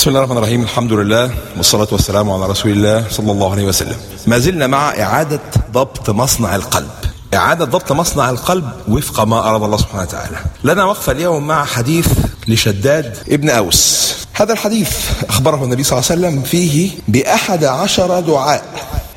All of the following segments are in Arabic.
بسم الله الرحمن الرحيم. الحمد لله والصلاة والسلام على رسول الله صلى الله عليه وسلم. ما زلنا مع إعادة ضبط مصنع القلب. إعادة ضبط مصنع القلب وفق ما أراد الله سبحانه وتعالى. لنا وقفة اليوم مع حديث لشداد ابن أوس. هذا الحديث أخبره النبي صلى الله عليه وسلم فيه بأحد عشر دعاء.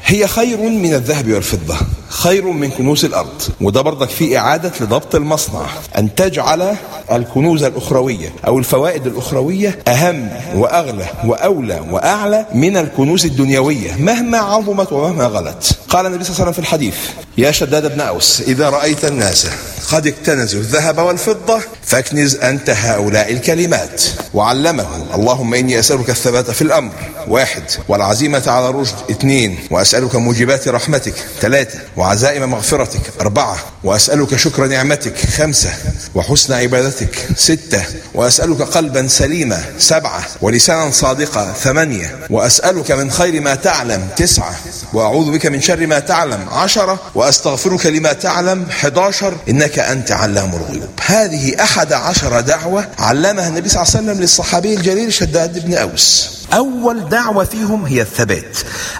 هي خير من الذهب والفضة خير من كنوز الأرض. وده برضك في إعادة لضبط المصنع. أن تجعل الكنوز الأخروية أو الفوائد الأخروية أهم وأغلى وأولى وأعلى من الكنوز الدنيوية مهما عظمت ومهما غلت. قال النبي صلى الله عليه وسلم في الحديث يا شداد بن أوس إذا رأيت الناس قد اكتنزوا الذهب والفضة فاكنز أنت هؤلاء الكلمات. وعلمه اللهم إني أسألك الثبات في الأمر. واحد والعزيمة على الرشد. اثنين وأسألك موجبات رحمتك. ثلاثة وعزائم مغفرتك. أربعة وأسألك شكر نعمتك. خمسة وحسن عبادتك. ستة وأسألك قلبا سليما. سبعة ولسانا صادقا. ثمانية وأسألك من خير ما تعلم. تسعة وأعوذ بك من شر ما تعلم عشرة وأستغفرك لما تعلم حداشر إنك أنت علام الغيوب. هذه أحد عشر دعوة علمها النبي صلى الله عليه وسلم للصحابي الجليل شداد بن أوس. أول دعوة فيهم هي الثبات.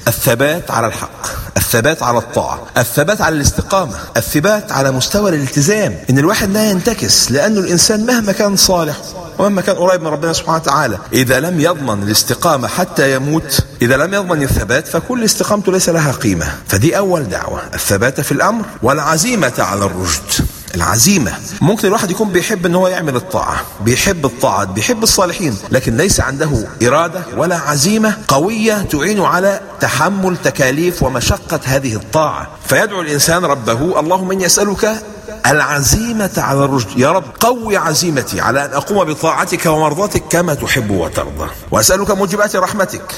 الثبات على الحق الثبات على الطاعة الثبات على الاستقامة الثبات على مستوى الالتزام. إن الواحد لا ينتكس لأنه الإنسان مهما كان صالح ومهما كان قريب من ربنا سبحانه وتعالى. إذا لم يضمن الاستقامة حتى يموت إذا لم يضمن الثبات فكل استقامته ليس لها قيمة. فدي أول دعوة الثبات في الأمر والعزيمة على الرشد. العزيمة. ممكن الواحد يكون بيحب إن هو يعمل الطاعة بيحب الطاعات بيحب الصالحين لكن ليس عنده إرادة ولا عزيمة قوية تعين على تحمل تكاليف ومشقة هذه الطاعة. فيدعو الإنسان ربه اللهم إني أسألك العزيمة على الرشد. يا رب قوي عزيمتي على أن أقوم بطاعتك ومرضاتك كما تحب وترضى. وأسألك موجبات رحمتك.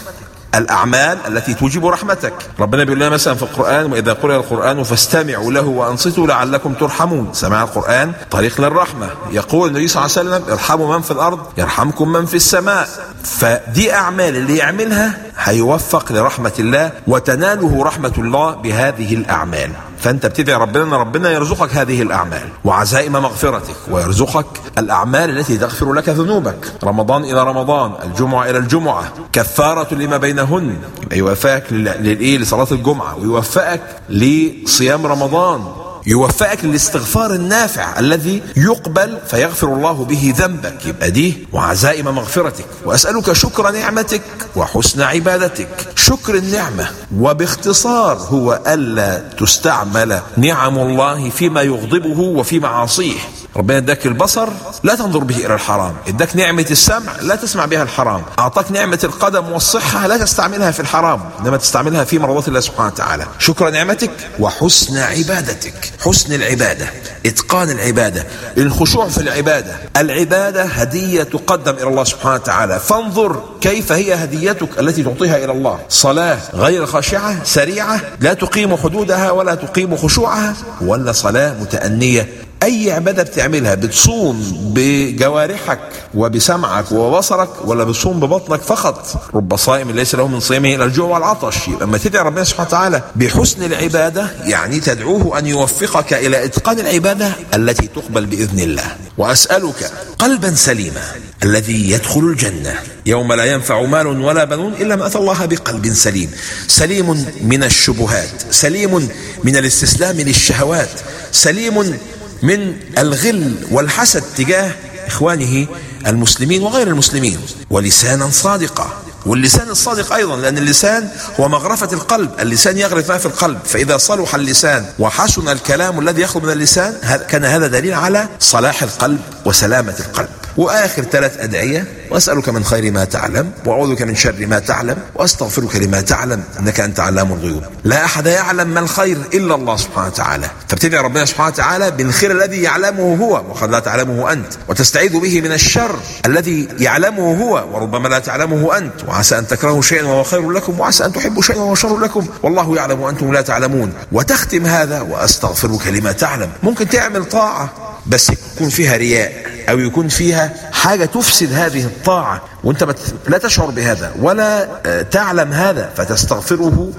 الأعمال التي توجب رحمتك. ربنا بيقول لنا مثلا في القرآن وإذا قرأ القرآن فاستمعوا له وأنصتوا لعلكم ترحمون. سماع القرآن طريق للرحمة. يقول النبي صلى الله عليه وسلم ارحموا من في الأرض يرحمكم من في السماء. فدي أعمال اللي يعملها هيوفق لرحمة الله وتناله رحمة الله بهذه الأعمال. فأنت بتدعي ربنا إن ربنا يرزقك هذه الأعمال. وعزائم مغفرتك ويرزقك الأعمال التي تغفر لك ذنوبك. رمضان إلى رمضان الجمعة إلى الجمعة. كفارة لما بينهن. يوفقك للإيه؟ لصلاة الجمعة. ويوفقك لصيام رمضان. يوفقك للاستغفار النافع الذي يقبل فيغفر الله به ذنبك. يبقى دي وعزائم مغفرتك. وأسألك شكر نعمتك وحسن عبادتك. شكر النعمة. وباختصار هو ألا تستعمل نعم الله فيما يغضبه وفي معاصيه ربنا اداك البصر لا تنظر به إلى الحرام. اداك نعمة السمع لا تسمع بها الحرام. أعطاك نعمة القدم والصحة لا تستعملها في الحرام إنما تستعملها في مرضات الله سبحانه وتعالى. شكر نعمتك وحسن عبادتك. حسن العبادة إتقان العبادة الخشوع في العبادة. العبادة هدية تقدم إلى الله سبحانه وتعالى. فانظر كيف هي هديتك التي تعطيها إلى الله. صلاة غير خاشعة سريعة لا تقيم حدودها ولا تقيم خشوعها ولا صلاة متأنية. أي عبادة بتعملها بتصوم بجوارحك وبسمعك وبصرك ولا بتصوم ببطنك فقط. رب صائم ليس له من صيامه إلا الجوع والعطش. يبقى لما تدعي ربنا سبحانه وتعالى بحسن العبادة يعني تدعوه أن يوفقك إلى إتقان العبادة التي تقبل بإذن الله. وأسألك قلبا سليما الذي يدخل الجنة يوم لا ينفع مال ولا بنون إلا ما أتى الله بقلب سليم. سليم من الشبهات سليم من الاستسلام للشهوات سليم من الغل والحسد تجاه إخوانه المسلمين وغير المسلمين ولسانا صادقا واللسان الصادق أيضا لأن اللسان هو مغرفة القلب، اللسان يغرف ما في القلب، فإذا صلح اللسان وحسن الكلام الذي يخرج من اللسان كان هذا دليل على صلاح القلب وسلامة القلب. وآخر ثلاث أدعية وأسألك من خير ما تعلم وأعوذ بك من شر ما تعلم وأستغفرك لما تعلم إنك أنت علام الغيوب. لا أحد يعلم ما الخير إلا الله سبحانه وتعالى، فابتدع ربنا سبحانه وتعالى بالخير الذي يعلمه هو وقد لا تعلمه أنت، وتستعيذ به من الشر الذي يعلمه هو وربما لا تعلمه أنت، وعسى أن تكرهوا شيئا وهو خير لكم وعسى أن تحبوا شيئا وهو شر لكم، والله يعلم وأنتم لا تعلمون، وتختم هذا وأستغفرك لما تعلم، ممكن تعمل طاعة بس يكون فيها رياء أو يكون فيها حاجة تفسد هذه الطاعة وأنت لا تشعر بهذا ولا تعلم هذا فتستغفره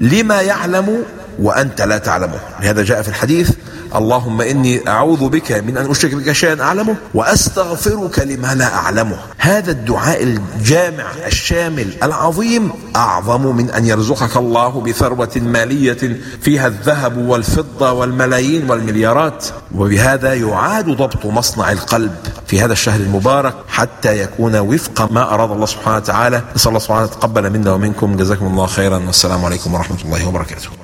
لما يعلم وأنت لا تعلمه. لهذا جاء في الحديث اللهم إني أعوذ بك من أن أشرك بك شيئا أعلمه وأستغفرك لما لا أعلمه. هذا الدعاء الجامع الشامل العظيم أعظم من أن يرزقك الله بثروة مالية فيها الذهب والفضة والملايين والمليارات. وبهذا يعاد ضبط مصنع القلب في هذا الشهر المبارك حتى يكون وفق ما أراد الله سبحانه وتعالى. نسأل الله سبحانه وتعالى تقبل منا ومنكم. جزاكم الله خيرا. والسلام عليكم ورحمة الله وبركاته.